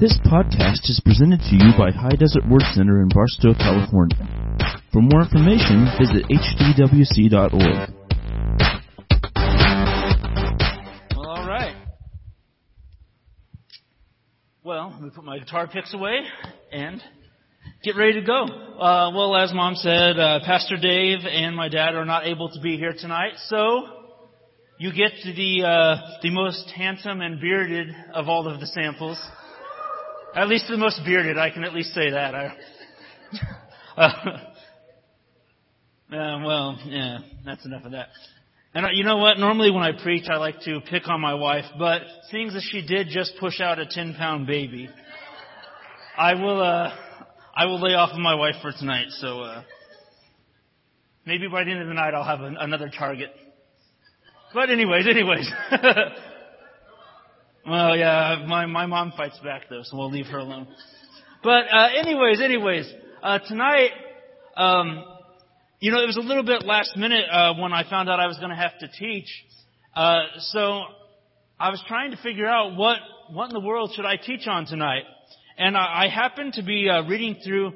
This podcast is presented to you by High Desert Word Center in Barstow, California. For more information, visit hdwc.org. All right. Well, let me put my guitar picks away and get ready to go. Uh, well, as Mom said, uh, Pastor Dave and my dad are not able to be here tonight, so you get the uh, the most handsome and bearded of all of the Samples. At least the most bearded, I can at least say that. I, uh, well, yeah, that's enough of that. And uh, you know what? Normally when I preach, I like to pick on my wife, but seeing as she did just push out a 10 pound baby, I will, uh, I will lay off of my wife for tonight. So, uh, maybe by the end of the night I'll have an, another target. But anyways, anyways. well, yeah, my, my mom fights back though, so we'll leave her alone. But, uh, anyways, anyways, uh, tonight, um, you know, it was a little bit last minute uh, when I found out I was to have to teach. Uh, so I was trying to figure out what what in the world should I teach on tonight. And I, I happened to be uh, reading through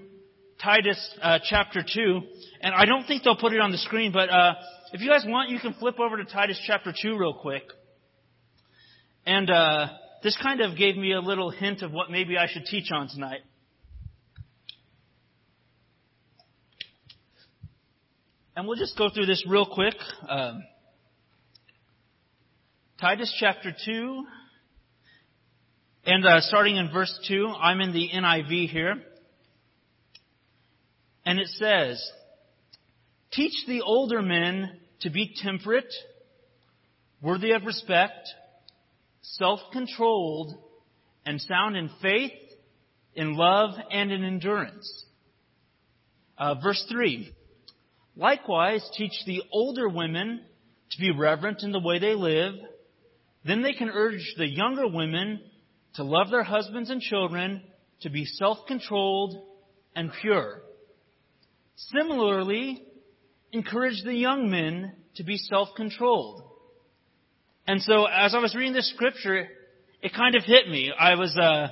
Titus uh, chapter two, and I don't think they'll put it on the screen, but uh, if you guys want, you can flip over to Titus chapter two real quick. And uh, this kind of gave me a little hint of what maybe I should teach on tonight. And we'll just go through this real quick. Um, Titus chapter 2, and uh, starting in verse 2, I'm in the NIV here. And it says, Teach the older men to be temperate, worthy of respect, self-controlled, and sound in faith, in love, and in endurance. Uh, verse 3. Likewise, teach the older women to be reverent in the way they live. Then they can urge the younger women to love their husbands and children, to be self-controlled and pure. Similarly, encourage the young men to be self-controlled. And so, as I was reading this scripture, it kind of hit me. I was, uh,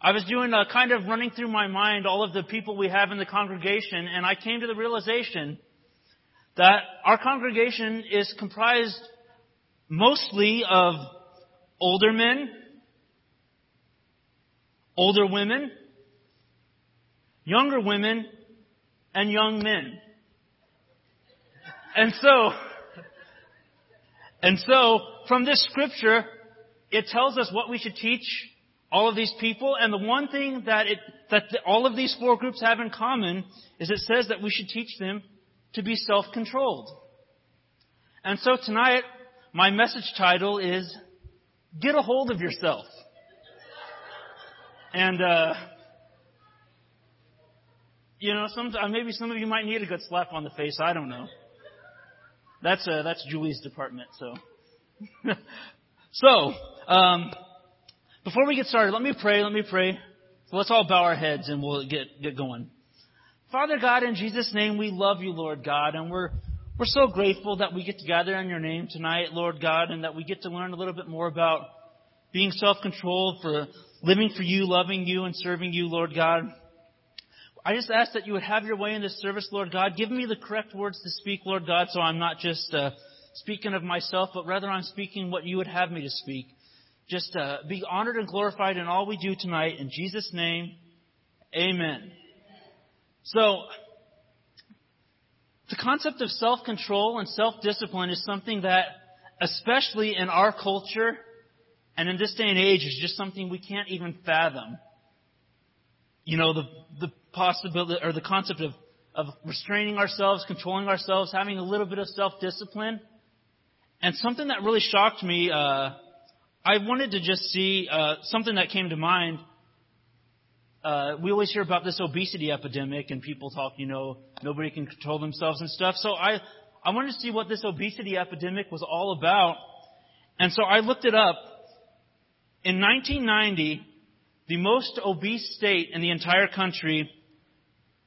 I was doing a kind of running through my mind all of the people we have in the congregation, and I came to the realization that our congregation is comprised mostly of older men, older women, younger women, and young men. And so, and so, from this scripture, it tells us what we should teach all of these people, and the one thing that it, that the, all of these four groups have in common is it says that we should teach them to be self-controlled. And so tonight, my message title is, Get a Hold of Yourself. And, uh, you know, some, uh, maybe some of you might need a good slap on the face, I don't know. That's, uh, that's Julie's department, so. so, um, before we get started, let me pray, let me pray. So let's all bow our heads and we'll get, get going. Father God, in Jesus' name, we love you, Lord God, and we're, we're so grateful that we get to gather in your name tonight, Lord God, and that we get to learn a little bit more about being self-controlled, for living for you, loving you, and serving you, Lord God. I just ask that you would have your way in this service, Lord God. Give me the correct words to speak, Lord God, so I'm not just uh, speaking of myself, but rather I'm speaking what you would have me to speak. Just uh, be honored and glorified in all we do tonight. In Jesus' name, amen. So, the concept of self-control and self-discipline is something that, especially in our culture and in this day and age, is just something we can't even fathom. You know, the, the possibility, or the concept of, of restraining ourselves, controlling ourselves, having a little bit of self-discipline. And something that really shocked me, uh, I wanted to just see uh, something that came to mind. Uh, we always hear about this obesity epidemic, and people talk, you know, nobody can control themselves and stuff. So I, I wanted to see what this obesity epidemic was all about, and so I looked it up. In 1990, the most obese state in the entire country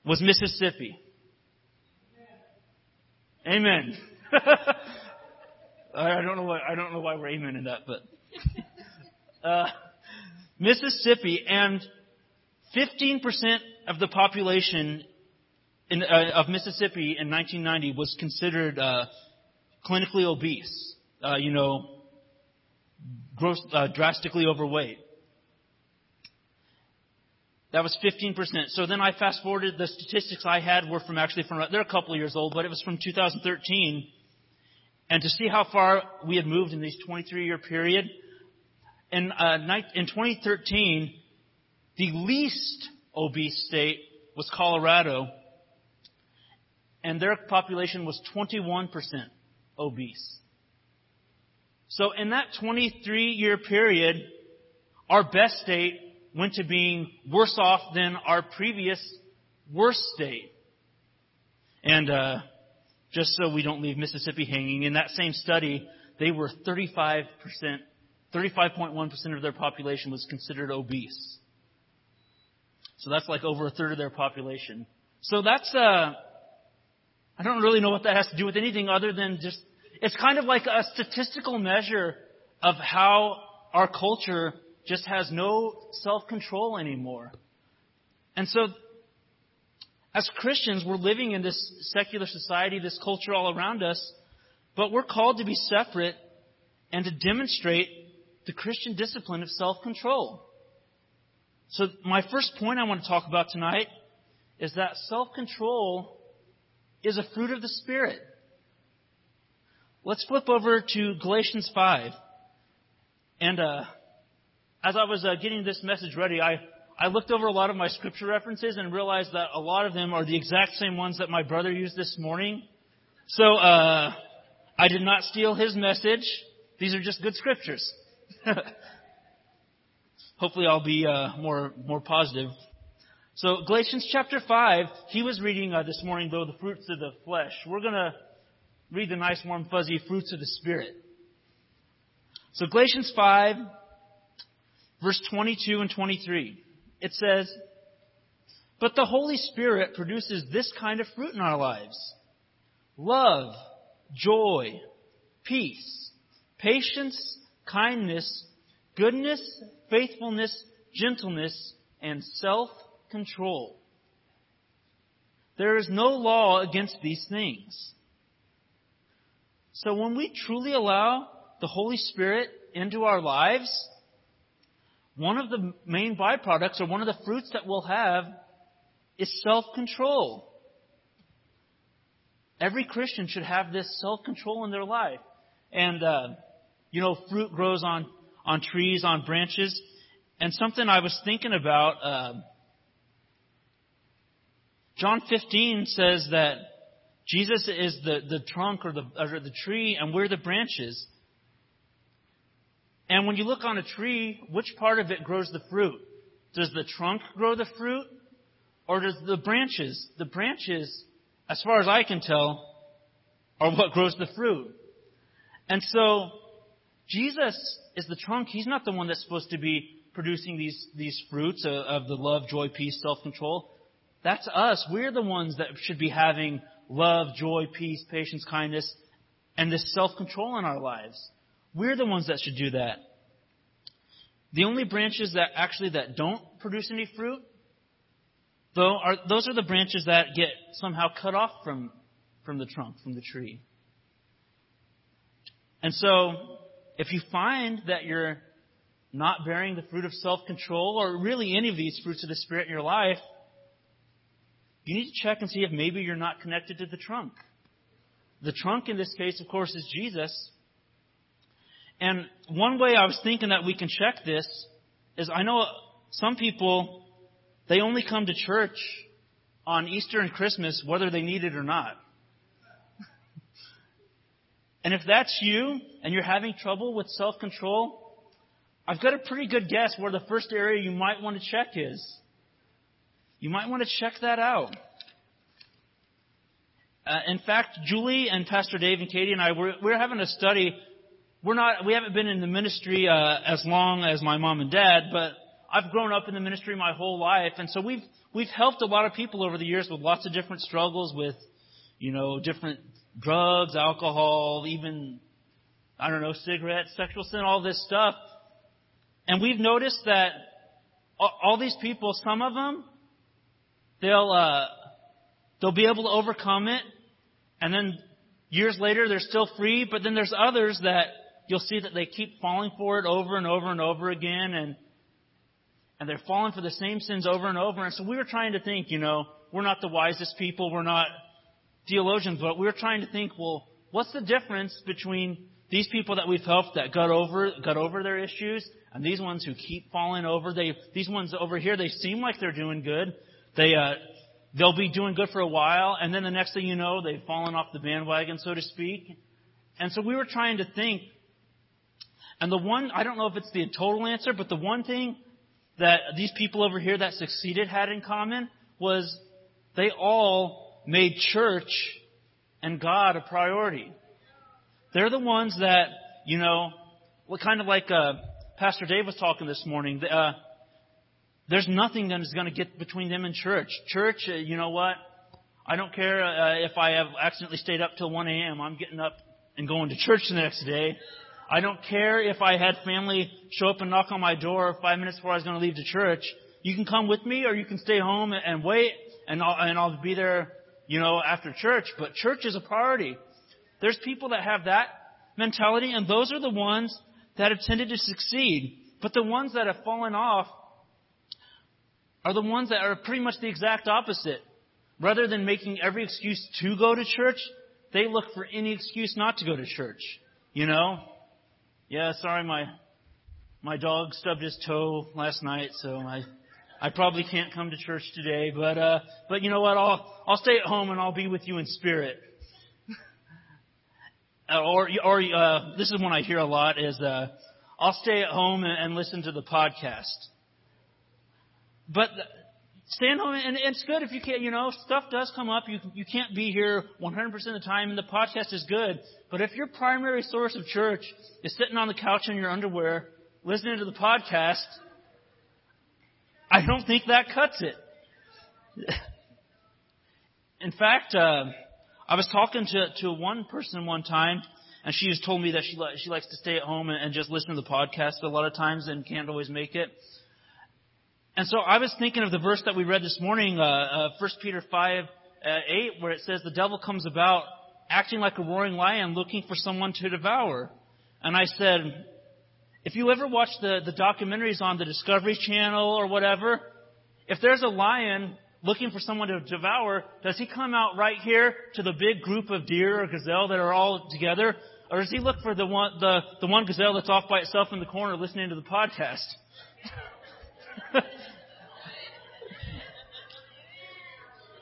was Mississippi. Amen. I don't know why I don't know why we're amen in that, but uh, Mississippi and 15% of the population in, uh, of Mississippi in 1990 was considered uh, clinically obese. Uh, you know, gross, uh, drastically overweight. That was 15%. So then I fast forwarded, the statistics I had were from actually from, they're a couple of years old, but it was from 2013. And to see how far we had moved in this 23 year period, in, uh, in 2013, the least obese state was Colorado, and their population was 21% obese. So in that 23 year period, our best state went to being worse off than our previous worst state. And uh, just so we don't leave Mississippi hanging, in that same study, they were 35%, 35.1% of their population was considered obese. So that's like over a third of their population. So that's, uh, I don't really know what that has to do with anything other than just, it's kind of like a statistical measure of how our culture just has no self-control anymore. And so, as Christians, we're living in this secular society, this culture all around us, but we're called to be separate and to demonstrate the Christian discipline of self-control. So my first point I want to talk about tonight is that self-control is a fruit of the Spirit. Let's flip over to Galatians 5. And uh, as I was uh, getting this message ready, I, I looked over a lot of my scripture references and realized that a lot of them are the exact same ones that my brother used this morning. So uh, I did not steal his message. These are just good scriptures. Hopefully, I'll be uh, more more positive. So Galatians chapter five. He was reading uh, this morning though the fruits of the flesh. We're gonna read the nice warm fuzzy fruits of the spirit. So Galatians five verse 22 and 23. It says, But the Holy Spirit produces this kind of fruit in our lives love, joy, peace, patience, kindness, goodness, faithfulness, gentleness, and self control. There is no law against these things. So when we truly allow the Holy Spirit into our lives, one of the main byproducts or one of the fruits that we'll have is self-control. Every Christian should have this self-control in their life. And, uh, you know, fruit grows on, on trees, on branches. And something I was thinking about, uh, John 15 says that Jesus is the, the trunk or the, or the tree and we're the branches. And when you look on a tree, which part of it grows the fruit? Does the trunk grow the fruit? Or does the branches? The branches, as far as I can tell, are what grows the fruit. And so, Jesus is the trunk. He's not the one that's supposed to be producing these, these fruits of, the love, joy, peace, self-control. That's us. We're the ones that should be having love, joy, peace, patience, kindness, and this self-control in our lives. We're the ones that should do that. The only branches that actually that don't produce any fruit, though, are those are the branches that get somehow cut off from from the trunk, from the tree. And so, if you find that you're not bearing the fruit of self-control or really any of these fruits of the Spirit in your life, you need to check and see if maybe you're not connected to the trunk. The trunk in this case, of course, is Jesus. And one way I was thinking that we can check this is I know some people, they only come to church on Easter and Christmas whether they need it or not. and if that's you and you're having trouble with self-control, I've got a pretty good guess where the first area you might want to check is. You might want to check that out. Uh, in fact, Julie and Pastor Dave and Katie and I, we're, we're having a study we're not, we haven't been in the ministry uh, as long as my mom and dad, but I've grown up in the ministry my whole life, and so we've we've helped a lot of people over the years with lots of different struggles with, you know, different drugs, alcohol, even I don't know, cigarettes, sexual sin, all this stuff. And we've noticed that all, these people, some of them, they'll uh, they'll be able to overcome it, and then years later they're still free. But then there's others that you'll see that they keep falling for it over and over and over again, and and they're falling for the same sins over and over. And so we were trying to think, you know, we're not the wisest people, we're not theologians, but we were trying to think, well, what's the difference between these people that we've helped that got over got over their issues and these ones who keep falling over? They these ones over here, they seem like they're doing good. They uh, they'll be doing good for a while, and then the next thing you know, they've fallen off the bandwagon, so to speak. And so we were trying to think. And the one, I don't know if it's the total answer, but the one thing that these people over here that succeeded had in common was they all made church and God a priority. They're the ones that, you know, what kind of like uh, Pastor Dave was talking this morning. Uh, there's nothing that is going to get between them and church. Church, uh, you know what? I don't care uh, if I have accidentally stayed up till 1 a.m. I'm getting up and going to church the next day. I don't care if I had family show up and knock on my door five minutes before I was going to leave to church. You can come with me or you can stay home and wait and I'll, and I'll be there, you know, after church. But church is a priority. There's people that have that mentality and those are the ones that have tended to succeed. But the ones that have fallen off are the ones that are pretty much the exact opposite. Rather than making every excuse to go to church, they look for any excuse not to go to church. You know? Yeah, sorry, my my dog stubbed his toe last night, so I I probably can't come to church today. But uh, but you know what? I'll I'll stay at home and I'll be with you in spirit. Uh, or or uh, this is one I hear a lot is uh, I'll stay at home and, and listen to the podcast. But stand home, and it's good if you can't, you know, stuff does come up. You, you can't be here 100% of the time, and the podcast is good. But if your primary source of church is sitting on the couch in your underwear, listening to the podcast, I don't think that cuts it. In fact, uh, I was talking to, to one person one time, and she has told me that she, li- she likes to stay at home and, and just listen to the podcast a lot of times and can't always make it. And so I was thinking of the verse that we read this morning, uh, uh, 1 Peter 5, uh, 8, where it says, The devil comes about acting like a roaring lion looking for someone to devour. And I said, if you ever watch the, the documentaries on the Discovery Channel or whatever, if there's a lion looking for someone to devour, does he come out right here to the big group of deer or gazelle that are all together? Or does he look for the one, the, the one gazelle that's off by itself in the corner listening to the podcast?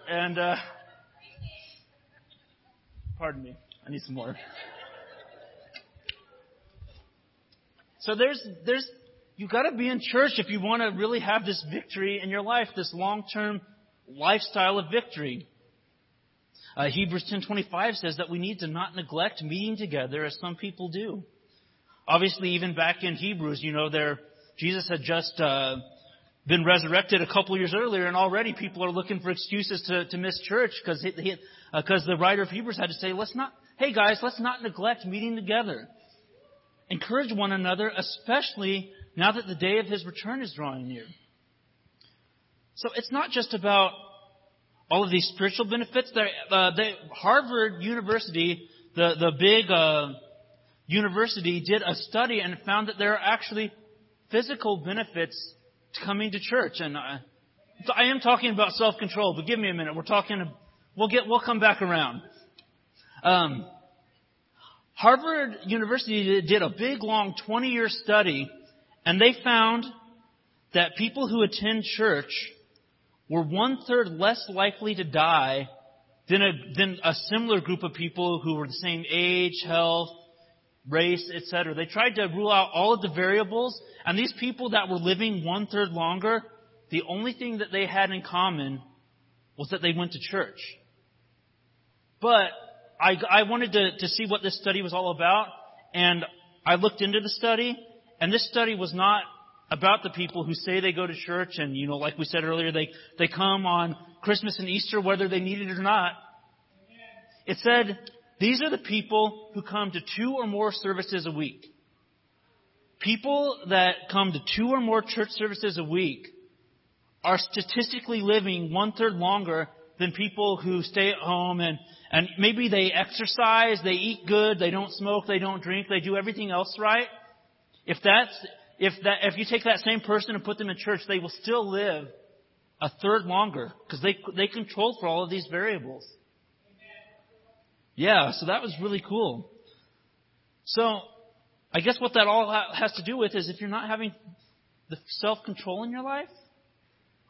and uh, pardon me, I need some more. So there's there's you got to be in church if you want to really have this victory in your life, this long-term lifestyle of victory. Uh, Hebrews 10:25 says that we need to not neglect meeting together as some people do. Obviously, even back in Hebrews, you know, there Jesus had just uh, been resurrected a couple years earlier, and already people are looking for excuses to, to miss church because uh, the writer of Hebrews had to say, let's not, hey guys, let's not neglect meeting together. Encourage one another, especially now that the day of His return is drawing near. So it's not just about all of these spiritual benefits. Uh, the Harvard University, the the big uh, university, did a study and found that there are actually physical benefits coming to church. And I, I am talking about self-control, but give me a minute. We're talking, we'll get, we'll come back around. Um, Harvard University did a big, long 20-year study, and they found that people who attend church were one third less likely to die than a, than a similar group of people who were the same age, health, race, etc. They tried to rule out all of the variables, and these people that were living one third longer, the only thing that they had in common was that they went to church. But I, I wanted to, to see what this study was all about, and I looked into the study, and this study was not about the people who say they go to church and, you know, like we said earlier, they, they come on Christmas and Easter whether they need it or not. It said these are the people who come to two or more services a week. People that come to two or more church services a week are statistically living one third longer than people who stay at home and, and maybe they exercise, they eat good, they don't smoke, they don't drink, they do everything else right. If that's, if that, if you take that same person and put them in church, they will still live a third longer because they, they control for all of these variables. Yeah, so that was really cool. So, I guess what that all has to do with is if you're not having the self-control in your life,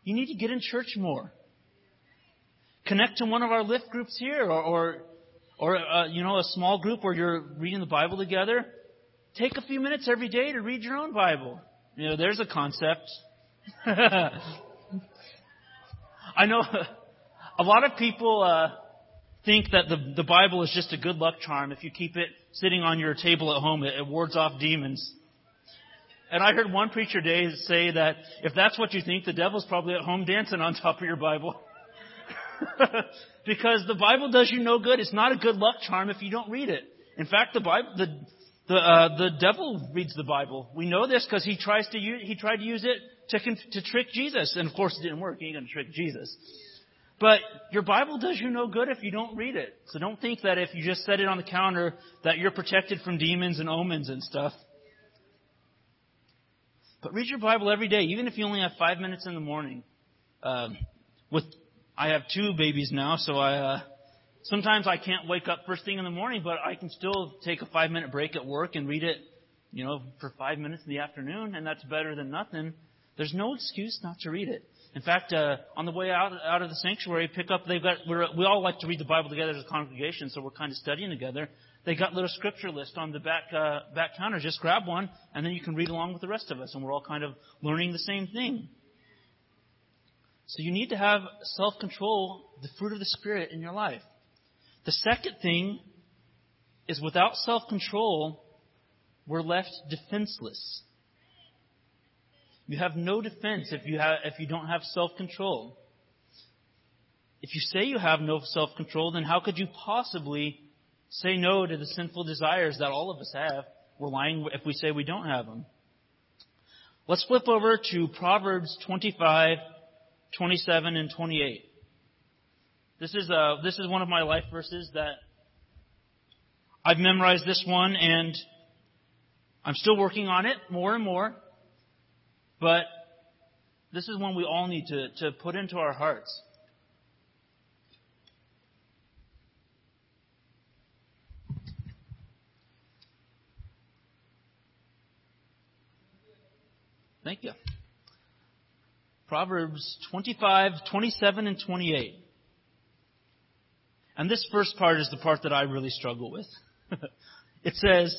you need to get in church more. Connect to one of our lift groups here or, or, or uh, you know, a small group where you're reading the Bible together. Take a few minutes every day to read your own Bible. You know, there's a concept. I know a lot of people uh, think that the, the Bible is just a good luck charm. If you keep it sitting on your table at home, it, it wards off demons. And I heard one preacher today say that if that's what you think, the devil's probably at home dancing on top of your Bible. because the Bible does you no good. It's not a good luck charm if you don't read it. In fact, the Bible, the the uh, the devil reads the Bible. We know this because he tries to use, he tried to use it to to trick Jesus, and of course it didn't work. He ain't going to trick Jesus. But your Bible does you no good if you don't read it. So don't think that if you just set it on the counter that you're protected from demons and omens and stuff. But read your Bible every day, even if you only have five minutes in the morning. Um, with I have two babies now, so I uh, sometimes I can't wake up first thing in the morning, but I can still take a five minute break at work and read it, you know, for five minutes in the afternoon, and that's better than nothing. There's no excuse not to read it. In fact, uh, on the way out out of the sanctuary, pick up. They've got. We all like to read the Bible together as a congregation, so we're kind of studying together. They got little scripture list on the back uh, back counter. Just grab one, and then you can read along with the rest of us, and we're all kind of learning the same thing. So you need to have self control, the fruit of the Spirit in your life. The second thing is without self control, we're left defenseless. You have no defense if you have if you don't have self control. If you say you have no self control, then how could you possibly say no to the sinful desires that all of us have? We're lying if we say we don't have them. Let's flip over to Proverbs 25, 27, and 28. This is, uh, this is one of my life verses that I've memorized this one and I'm still working on it more and more. But this is one we all need to, to put into our hearts. Thank you. Proverbs 25, 27, and 28. And this first part is the part that I really struggle with. it says,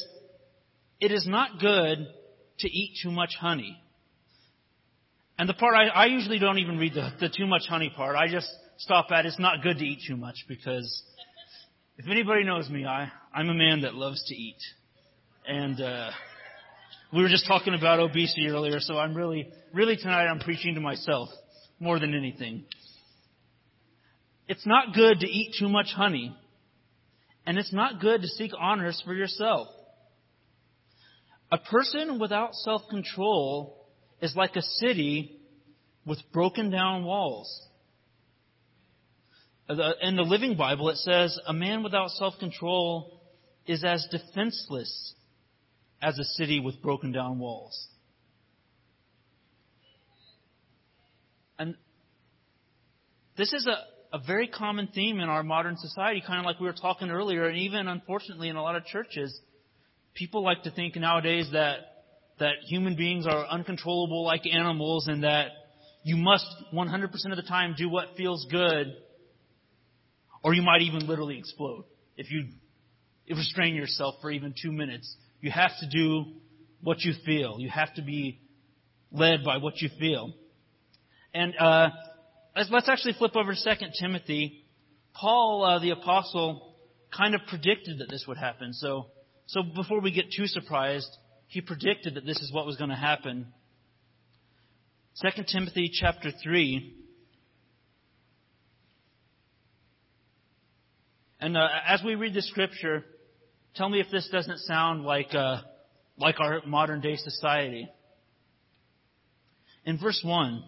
It is not good to eat too much honey and the part I, I usually don't even read the, the too much honey part. I just stop at it's not good to eat too much because if anybody knows me, I, I'm a man that loves to eat. And, uh, we were just talking about obesity earlier, so I'm really, really tonight I'm preaching to myself more than anything. It's not good to eat too much honey. And it's not good to seek honors for yourself. A person without self-control is like a city with broken down walls. In the Living Bible, it says, A man without self control is as defenseless as a city with broken down walls. And this is a, a very common theme in our modern society, kind of like we were talking earlier, and even unfortunately in a lot of churches. People like to think nowadays that that human beings are uncontrollable like animals and that you must 100% of the time do what feels good or you might even literally explode if you restrain yourself for even two minutes. You have to do what you feel. You have to be led by what you feel. And uh, let's, let's actually flip over to 2 Timothy. Paul, uh, the apostle, kind of predicted that this would happen. So, so before we get too surprised, he predicted that this is what was going to happen. 2 Timothy chapter 3. And uh, as we read the scripture, tell me if this doesn't sound like, uh, like our modern day society. In verse 1,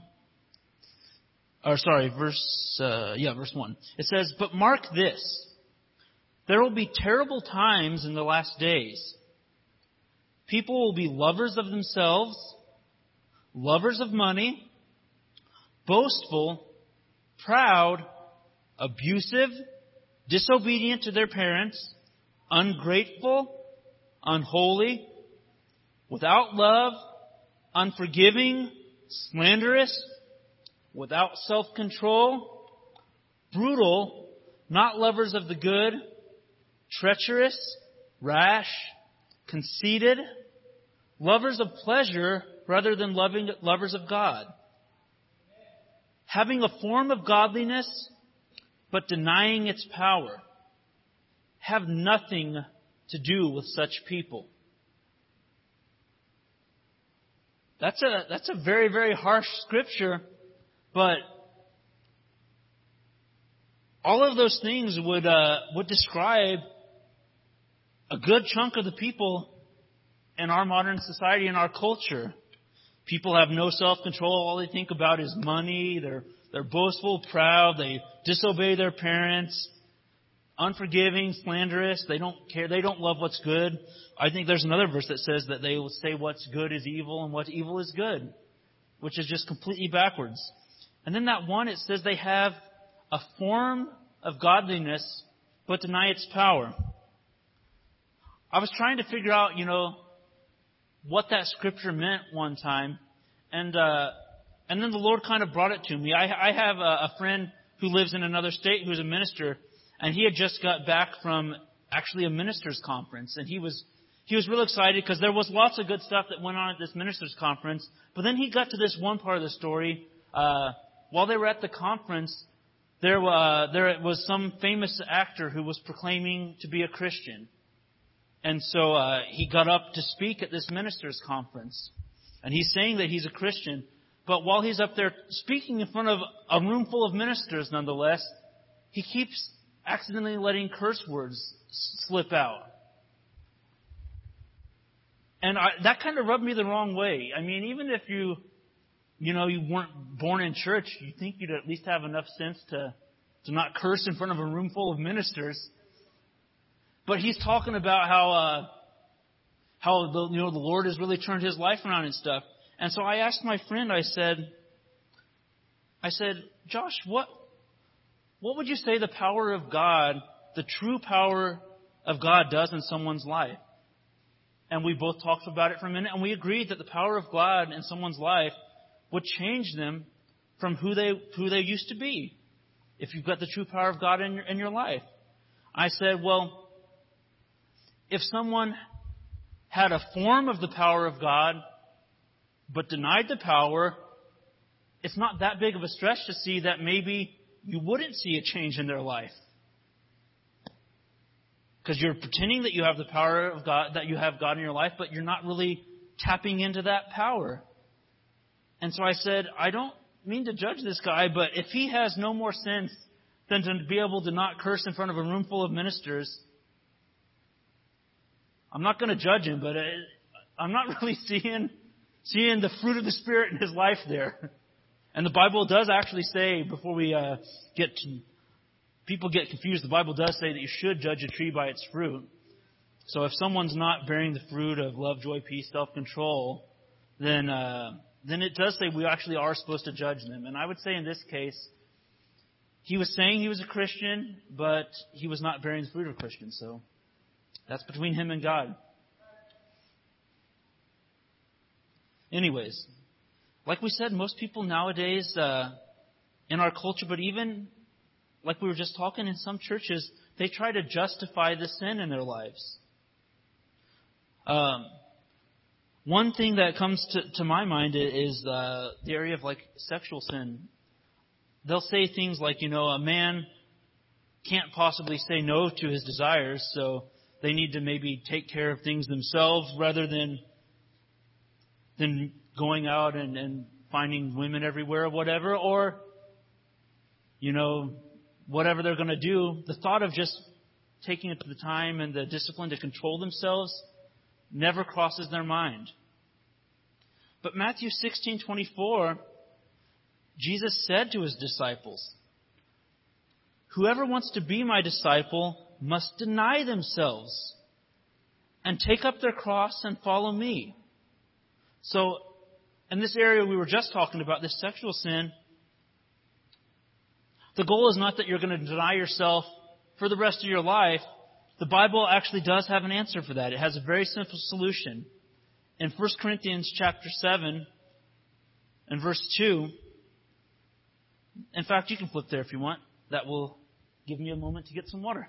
or sorry, verse, uh, yeah, verse 1. It says, But mark this. There will be terrible times in the last days. People will be lovers of themselves, lovers of money, boastful, proud, abusive, disobedient to their parents, ungrateful, unholy, without love, unforgiving, slanderous, without self-control, brutal, not lovers of the good, treacherous, rash, conceited, lovers of pleasure rather than loving, lovers of God. Having a form of godliness, but denying its power. Have nothing to do with such people. That's a, that's a very, very harsh scripture, but all of those things would, uh, would describe a good chunk of the people in our modern society and our culture. People have no self-control. All they think about is money. They're, they're boastful, proud. They disobey their parents. Unforgiving, slanderous. They don't care. They don't love what's good. I think there's another verse that says that they will say what's good is evil and what evil is good, which is just completely backwards. And then that one, it says they have a form of godliness, but deny its power. I was trying to figure out, you know, what that scripture meant one time, and uh, and then the Lord kind of brought it to me. I, I have a, a friend who lives in another state who's a minister, and he had just got back from actually a ministers' conference, and he was he was real excited because there was lots of good stuff that went on at this ministers' conference. But then he got to this one part of the story. Uh, while they were at the conference, there, uh, there was some famous actor who was proclaiming to be a Christian. And so uh, he got up to speak at this ministers' conference. And he's saying that he's a Christian. But while he's up there speaking in front of a room full of ministers, nonetheless, he keeps accidentally letting curse words slip out. And I, that kind of rubbed me the wrong way. I mean, even if you, you know, you weren't born in church, you think you'd at least have enough sense to, to not curse in front of a room full of ministers. But he's talking about how, uh, how the, you know, the Lord has really turned his life around and stuff. And so I asked my friend, I said, I said, Josh, what, what would you say the power of God, the true power of God does in someone's life? And we both talked about it for a minute, and we agreed that the power of God in someone's life would change them from who they, who they used to be. If you've got the true power of God in your, in your life. I said, well, if someone had a form of the power of God, but denied the power, it's not that big of a stretch to see that maybe you wouldn't see a change in their life. Because you're pretending that you have the power of God, that you have God in your life, but you're not really tapping into that power. And so I said, I don't mean to judge this guy, but if he has no more sense than to be able to not curse in front of a room full of ministers, I'm not going to judge him, but I'm not really seeing seeing the fruit of the spirit in his life there. And the Bible does actually say before we uh, get to people get confused, the Bible does say that you should judge a tree by its fruit. So if someone's not bearing the fruit of love, joy, peace, self-control, then uh, then it does say we actually are supposed to judge them. And I would say in this case, he was saying he was a Christian, but he was not bearing the fruit of a Christian. So that's between him and God. Anyways, like we said, most people nowadays uh, in our culture, but even like we were just talking in some churches, they try to justify the sin in their lives. Um, one thing that comes to, to my mind is uh, the area of like sexual sin. They'll say things like, you know, a man can't possibly say no to his desires, so they need to maybe take care of things themselves rather than than going out and, and finding women everywhere or whatever, or you know, whatever they're going to do, the thought of just taking the time and the discipline to control themselves never crosses their mind. But Matthew 16:24 Jesus said to his disciples, Whoever wants to be my disciple must deny themselves and take up their cross and follow me. So, in this area we were just talking about, this sexual sin, the goal is not that you're going to deny yourself for the rest of your life. The Bible actually does have an answer for that. It has a very simple solution. In 1 Corinthians chapter 7 and verse 2, in fact, you can flip there if you want. That will give me a moment to get some water.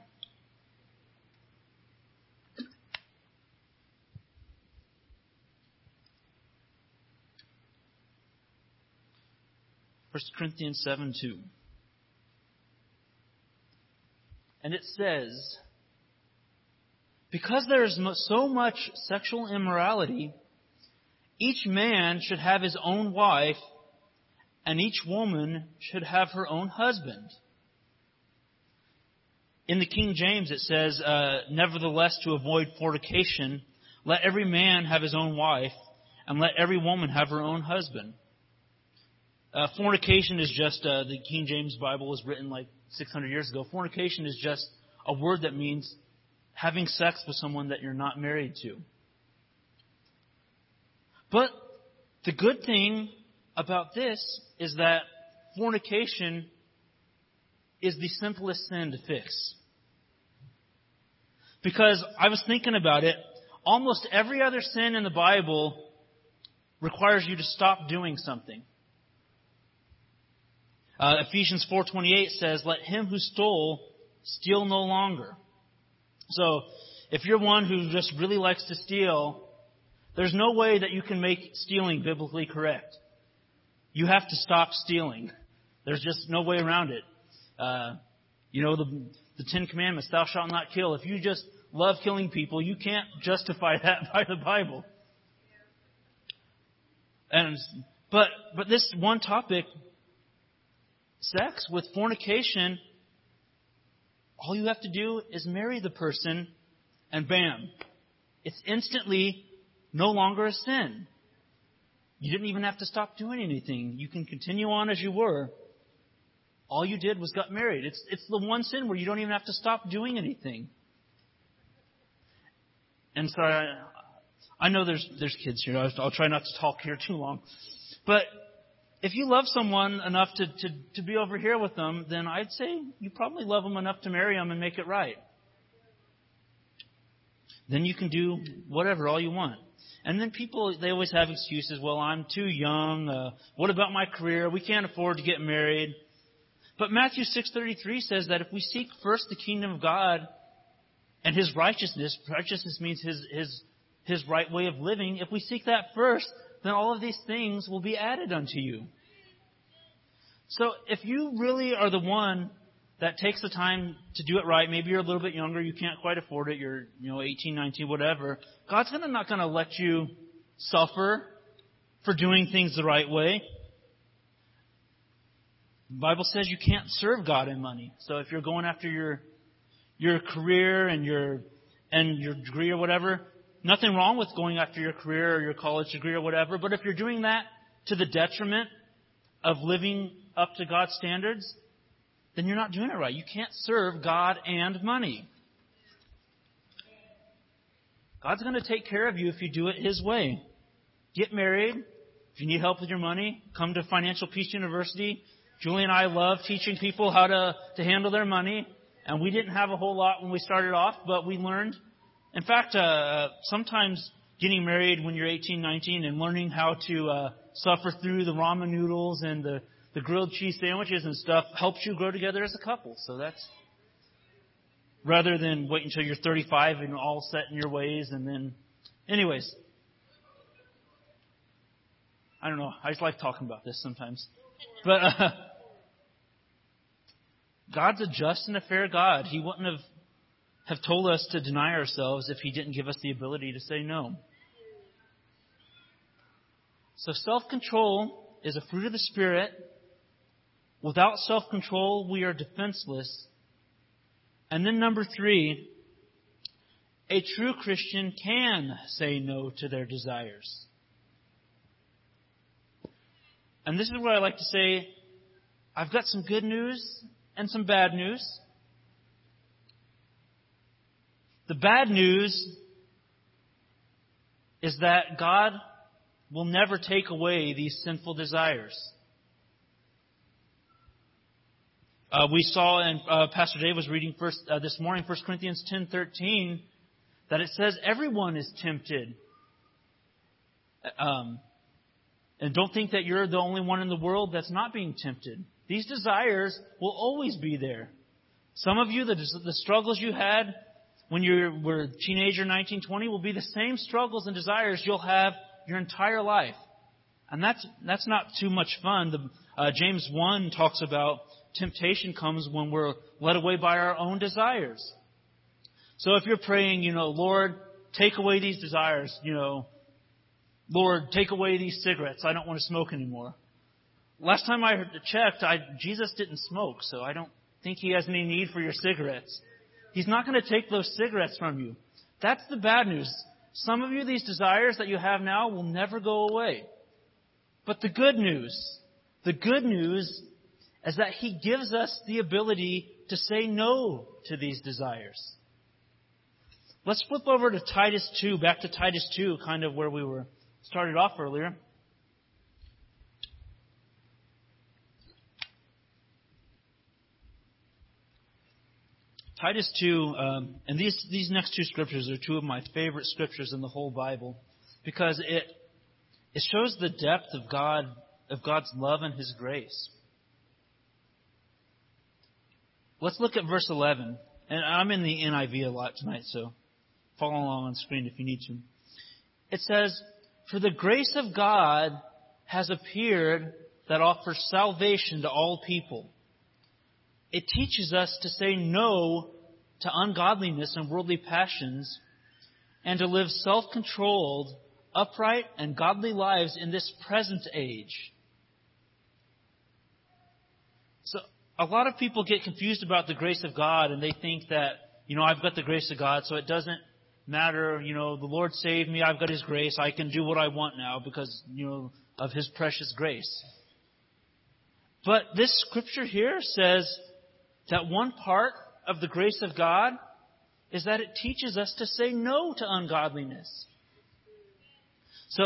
1 Corinthians 7 2. And it says, Because there is so much sexual immorality, each man should have his own wife, and each woman should have her own husband. In the King James it says, uh, Nevertheless, to avoid fornication, let every man have his own wife, and let every woman have her own husband. Uh, fornication is just, uh, the King James Bible was written like 600 years ago. Fornication is just a word that means having sex with someone that you're not married to. But the good thing about this is that fornication is the simplest sin to fix. Because I was thinking about it, almost every other sin in the Bible requires you to stop doing something. Uh, Ephesians 4:28 says, "Let him who stole steal no longer." So, if you're one who just really likes to steal, there's no way that you can make stealing biblically correct. You have to stop stealing. There's just no way around it. Uh, you know the the Ten Commandments: "Thou shalt not kill." If you just love killing people, you can't justify that by the Bible. And but but this one topic sex, with fornication, all you have to do is marry the person, and bam, it's instantly no longer a sin. You didn't even have to stop doing anything. You can continue on as you were. All you did was got married. It's, it's the one sin where you don't even have to stop doing anything. And so I, I know there's, there's kids here. I'll, I'll try not to talk here too long. But if you love someone enough to, to, to be over here with them, then I'd say you probably love them enough to marry them and make it right. Then you can do whatever, all you want. And then people, they always have excuses. Well, I'm too young. Uh, what about my career? We can't afford to get married. But Matthew 6:33 says that if we seek first the kingdom of God and His righteousness, righteousness means His His His right way of living. If we seek that first, then all of these things will be added unto you. So if you really are the one that takes the time to do it right, maybe you're a little bit younger, you can't quite afford it, you're, you know, 18, 19, whatever, God's gonna, not to let you suffer for doing things the right way. The Bible says you can't serve God in money. So if you're going after your your career and your and your degree or whatever, Nothing wrong with going after your career or your college degree or whatever, but if you're doing that to the detriment of living up to God's standards, then you're not doing it right. You can't serve God and money. God's going to take care of you if you do it His way. Get married. If you need help with your money, come to Financial Peace University. Julie and I love teaching people how to, to handle their money. And we didn't have a whole lot when we started off, but we learned in fact, uh, sometimes getting married when you're 18, 19 and learning how to uh, suffer through the ramen noodles and the, the grilled cheese sandwiches and stuff helps you grow together as a couple. So that's rather than wait until you're 35 and all set in your ways and then, anyways. I don't know. I just like talking about this sometimes. But uh, God's a just and a fair God. He wouldn't have have told us to deny ourselves if He didn't give us the ability to say no. So self control is a fruit of the Spirit. Without self control, we are defenseless. And then number three, a true Christian can say no to their desires. And this is where I like to say, I've got some good news and some bad news. The bad news is that God will never take away these sinful desires. Uh, we saw, and uh, Pastor Dave was reading first uh, this morning, 1 Corinthians ten thirteen, that it says everyone is tempted. Um, and don't think that you're the only one in the world that's not being tempted. These desires will always be there. Some of you, the, the struggles you had when you were a teenager, 19, 20, will be the same struggles and desires you'll have your entire life. And that's, that's not too much fun. The, uh, James 1 talks about temptation comes when we're led away by our own desires. So if you're praying, you know, Lord, take away these desires, you know, Lord, take away these cigarettes. I don't want to smoke anymore. Last time I checked, I, Jesus didn't smoke, so I don't think he has any need for your cigarettes. He's not going to take those cigarettes from you. That's the bad news. Some of you, these desires that you have now will never go away. But the good news, the good news is that He gives us the ability to say no to these desires. Let's flip over to Titus 2, back to Titus 2, kind of where we were started off earlier. Titus 2, um, and these, these next two scriptures are two of my favorite scriptures in the whole Bible because it, it shows the depth of God, of God's love and His grace. Let's look at verse 11. And I'm in the NIV a lot tonight, so follow along on screen if you need to. It says, For the grace of God has appeared that offers salvation to all people it teaches us to say no to ungodliness and worldly passions and to live self controlled, upright, and godly lives in this present age. So, a lot of people get confused about the grace of God and they think that, you know, I've got the grace of God, so it doesn't matter, you know, the Lord saved me, I've got His grace, I can do what I want now because, you know, of His precious grace. But this scripture here says that one part of the grace of God is that it teaches us to say no to ungodliness. So,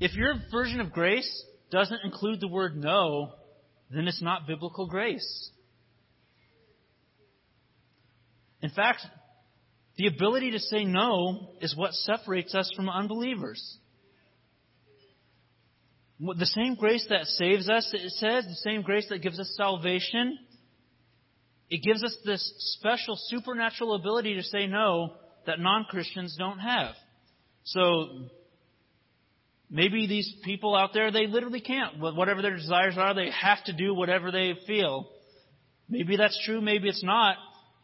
if your version of grace doesn't include the word no, then it's not biblical grace. In fact, the ability to say no is what separates us from unbelievers. The same grace that saves us, it says, the same grace that gives us salvation, it gives us this special supernatural ability to say no that non Christians don't have. So, maybe these people out there, they literally can't. Whatever their desires are, they have to do whatever they feel. Maybe that's true, maybe it's not.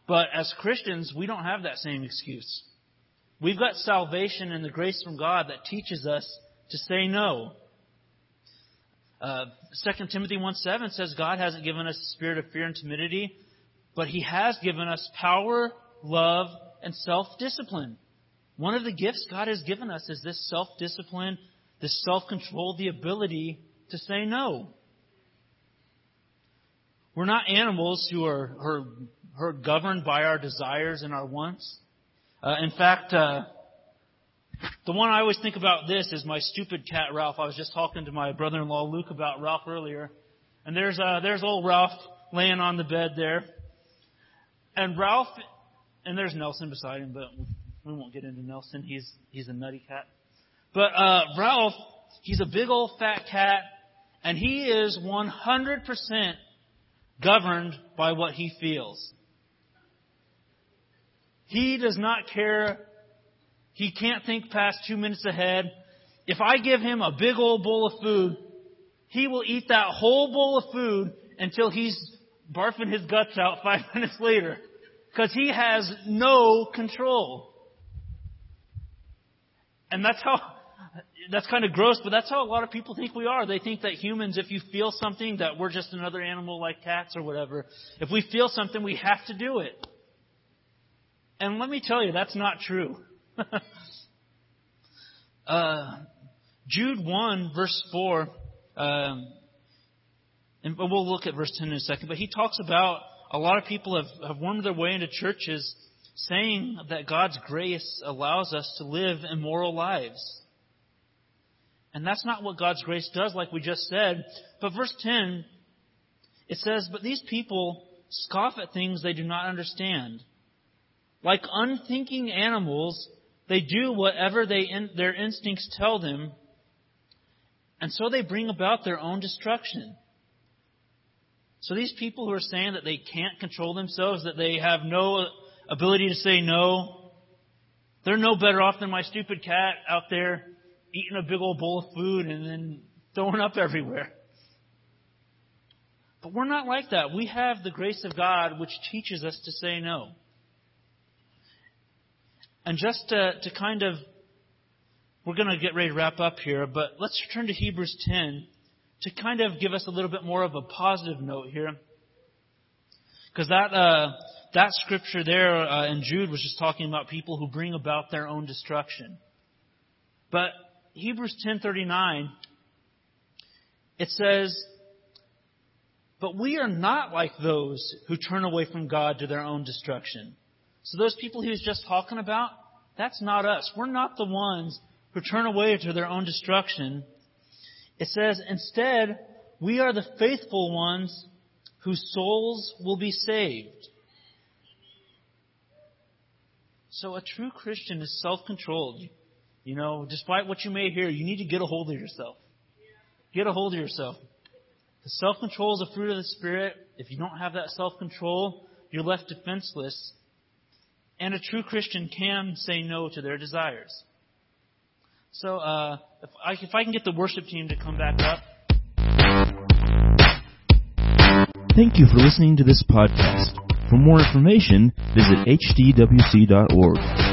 But as Christians, we don't have that same excuse. We've got salvation and the grace from God that teaches us to say no. Uh, 2 Timothy 1 7 says God hasn't given us a spirit of fear and timidity, but He has given us power, love, and self-discipline. One of the gifts God has given us is this self-discipline, this self-control, the ability to say no. We're not animals who are, are, are governed by our desires and our wants. Uh, in fact, uh, the one I always think about this is my stupid cat Ralph. I was just talking to my brother-in-law Luke about Ralph earlier, and there's uh, there's old Ralph laying on the bed there. And Ralph, and there's Nelson beside him, but we won't get into Nelson. He's he's a nutty cat. But uh, Ralph, he's a big old fat cat, and he is 100% governed by what he feels. He does not care. He can't think past two minutes ahead. If I give him a big old bowl of food, he will eat that whole bowl of food until he's barfing his guts out five minutes later because he has no control. And that's how, that's kind of gross, but that's how a lot of people think we are. They think that humans, if you feel something, that we're just another animal like cats or whatever. If we feel something, we have to do it. And let me tell you, that's not true. uh, Jude 1, verse 4, um, and we'll look at verse 10 in a second, but he talks about a lot of people have, have wormed their way into churches saying that God's grace allows us to live immoral lives. And that's not what God's grace does, like we just said. But verse 10, it says, But these people scoff at things they do not understand. Like unthinking animals, they do whatever they in, their instincts tell them, and so they bring about their own destruction. So these people who are saying that they can't control themselves, that they have no ability to say no, they're no better off than my stupid cat out there eating a big old bowl of food and then throwing up everywhere. But we're not like that. We have the grace of God which teaches us to say no. And just to, to kind of, we're going to get ready to wrap up here, but let's turn to Hebrews 10 to kind of give us a little bit more of a positive note here. Because that, uh, that scripture there uh, in Jude was just talking about people who bring about their own destruction. But Hebrews 10:39 it says but we are not like those who turn away from God to their own destruction. So those people he was just talking about, that's not us. We're not the ones who turn away to their own destruction. It says, instead, we are the faithful ones whose souls will be saved. So a true Christian is self-controlled. You know, despite what you may hear, you need to get a hold of yourself. Get a hold of yourself. The self-control is a fruit of the Spirit. If you don't have that self-control, you're left defenseless. And a true Christian can say no to their desires. So, uh, if, I, if I can get the worship team to come back up. Thank you for listening to this podcast. For more information, visit hdwc.org.